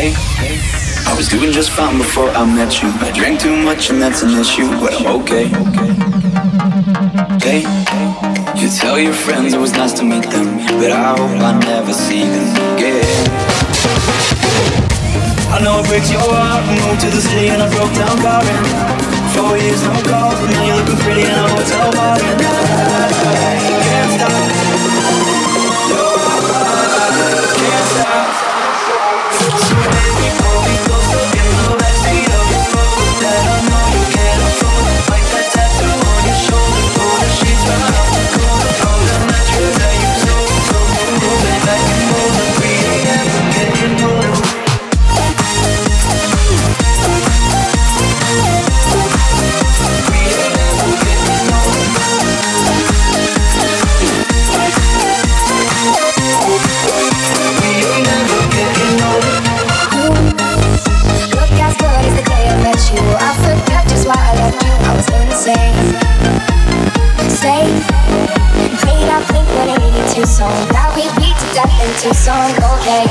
I was doing just fine before I met you. I drank too much and that's an issue, but I'm okay. Hey, you tell your friends it was nice to meet them, but I hope I never see them again. I know it breaks your heart. Moved to the city and I broke down crying. To Tucson. Okay.